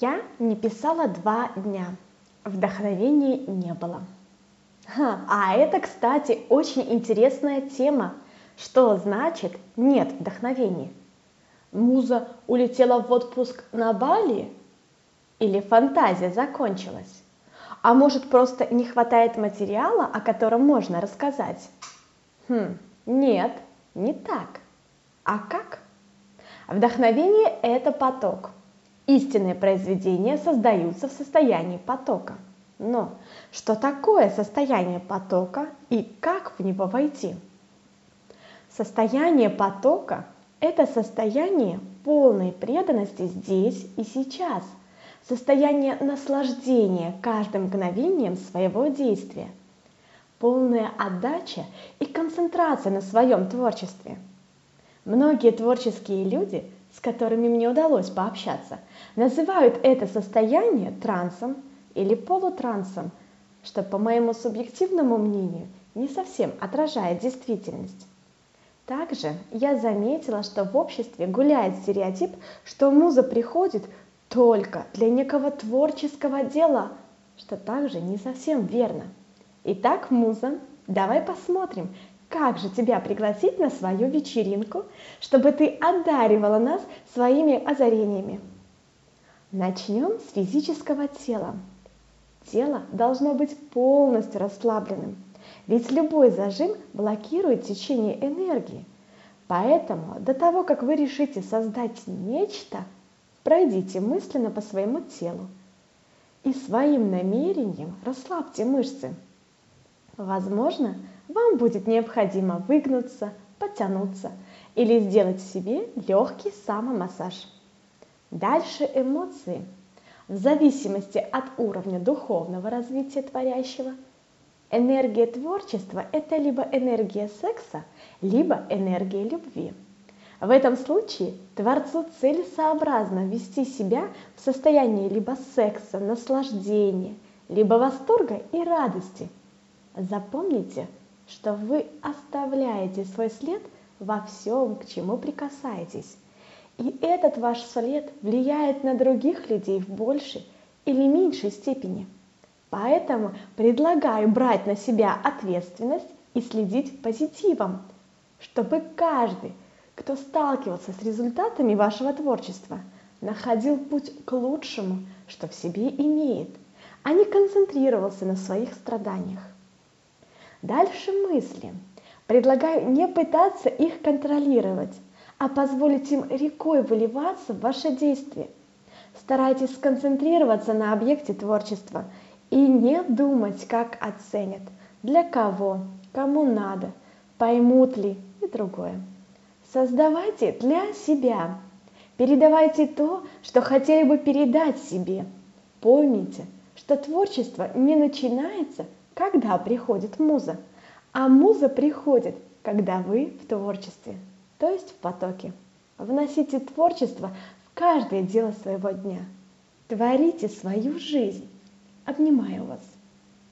Я не писала два дня. Вдохновения не было. Ха, а это, кстати, очень интересная тема. Что значит нет вдохновения? Муза улетела в отпуск на Бали? Или фантазия закончилась? А может просто не хватает материала, о котором можно рассказать? Хм, нет, не так. А как? Вдохновение – это поток. Истинные произведения создаются в состоянии потока. Но что такое состояние потока и как в него войти? Состояние потока – это состояние полной преданности здесь и сейчас, состояние наслаждения каждым мгновением своего действия, полная отдача и концентрация на своем творчестве. Многие творческие люди – с которыми мне удалось пообщаться, называют это состояние трансом или полутрансом, что, по моему субъективному мнению, не совсем отражает действительность. Также я заметила, что в обществе гуляет стереотип, что муза приходит только для некого творческого дела, что также не совсем верно. Итак, муза, давай посмотрим, как же тебя пригласить на свою вечеринку, чтобы ты одаривала нас своими озарениями? Начнем с физического тела. Тело должно быть полностью расслабленным, ведь любой зажим блокирует течение энергии. Поэтому до того, как вы решите создать нечто, пройдите мысленно по своему телу и своим намерением расслабьте мышцы. Возможно, вам будет необходимо выгнуться, потянуться или сделать себе легкий самомассаж. Дальше эмоции. В зависимости от уровня духовного развития творящего, энергия творчества – это либо энергия секса, либо энергия любви. В этом случае Творцу целесообразно вести себя в состоянии либо секса, наслаждения, либо восторга и радости. Запомните – что вы оставляете свой след во всем, к чему прикасаетесь. И этот ваш след влияет на других людей в большей или меньшей степени. Поэтому предлагаю брать на себя ответственность и следить позитивом, чтобы каждый, кто сталкивался с результатами вашего творчества, находил путь к лучшему, что в себе имеет, а не концентрировался на своих страданиях. Дальше мысли. Предлагаю не пытаться их контролировать, а позволить им рекой выливаться в ваше действие. Старайтесь сконцентрироваться на объекте творчества и не думать, как оценят, для кого, кому надо, поймут ли и другое. Создавайте для себя. Передавайте то, что хотели бы передать себе. Помните, что творчество не начинается когда приходит муза? А муза приходит, когда вы в творчестве, то есть в потоке. Вносите творчество в каждое дело своего дня. Творите свою жизнь. Обнимаю вас.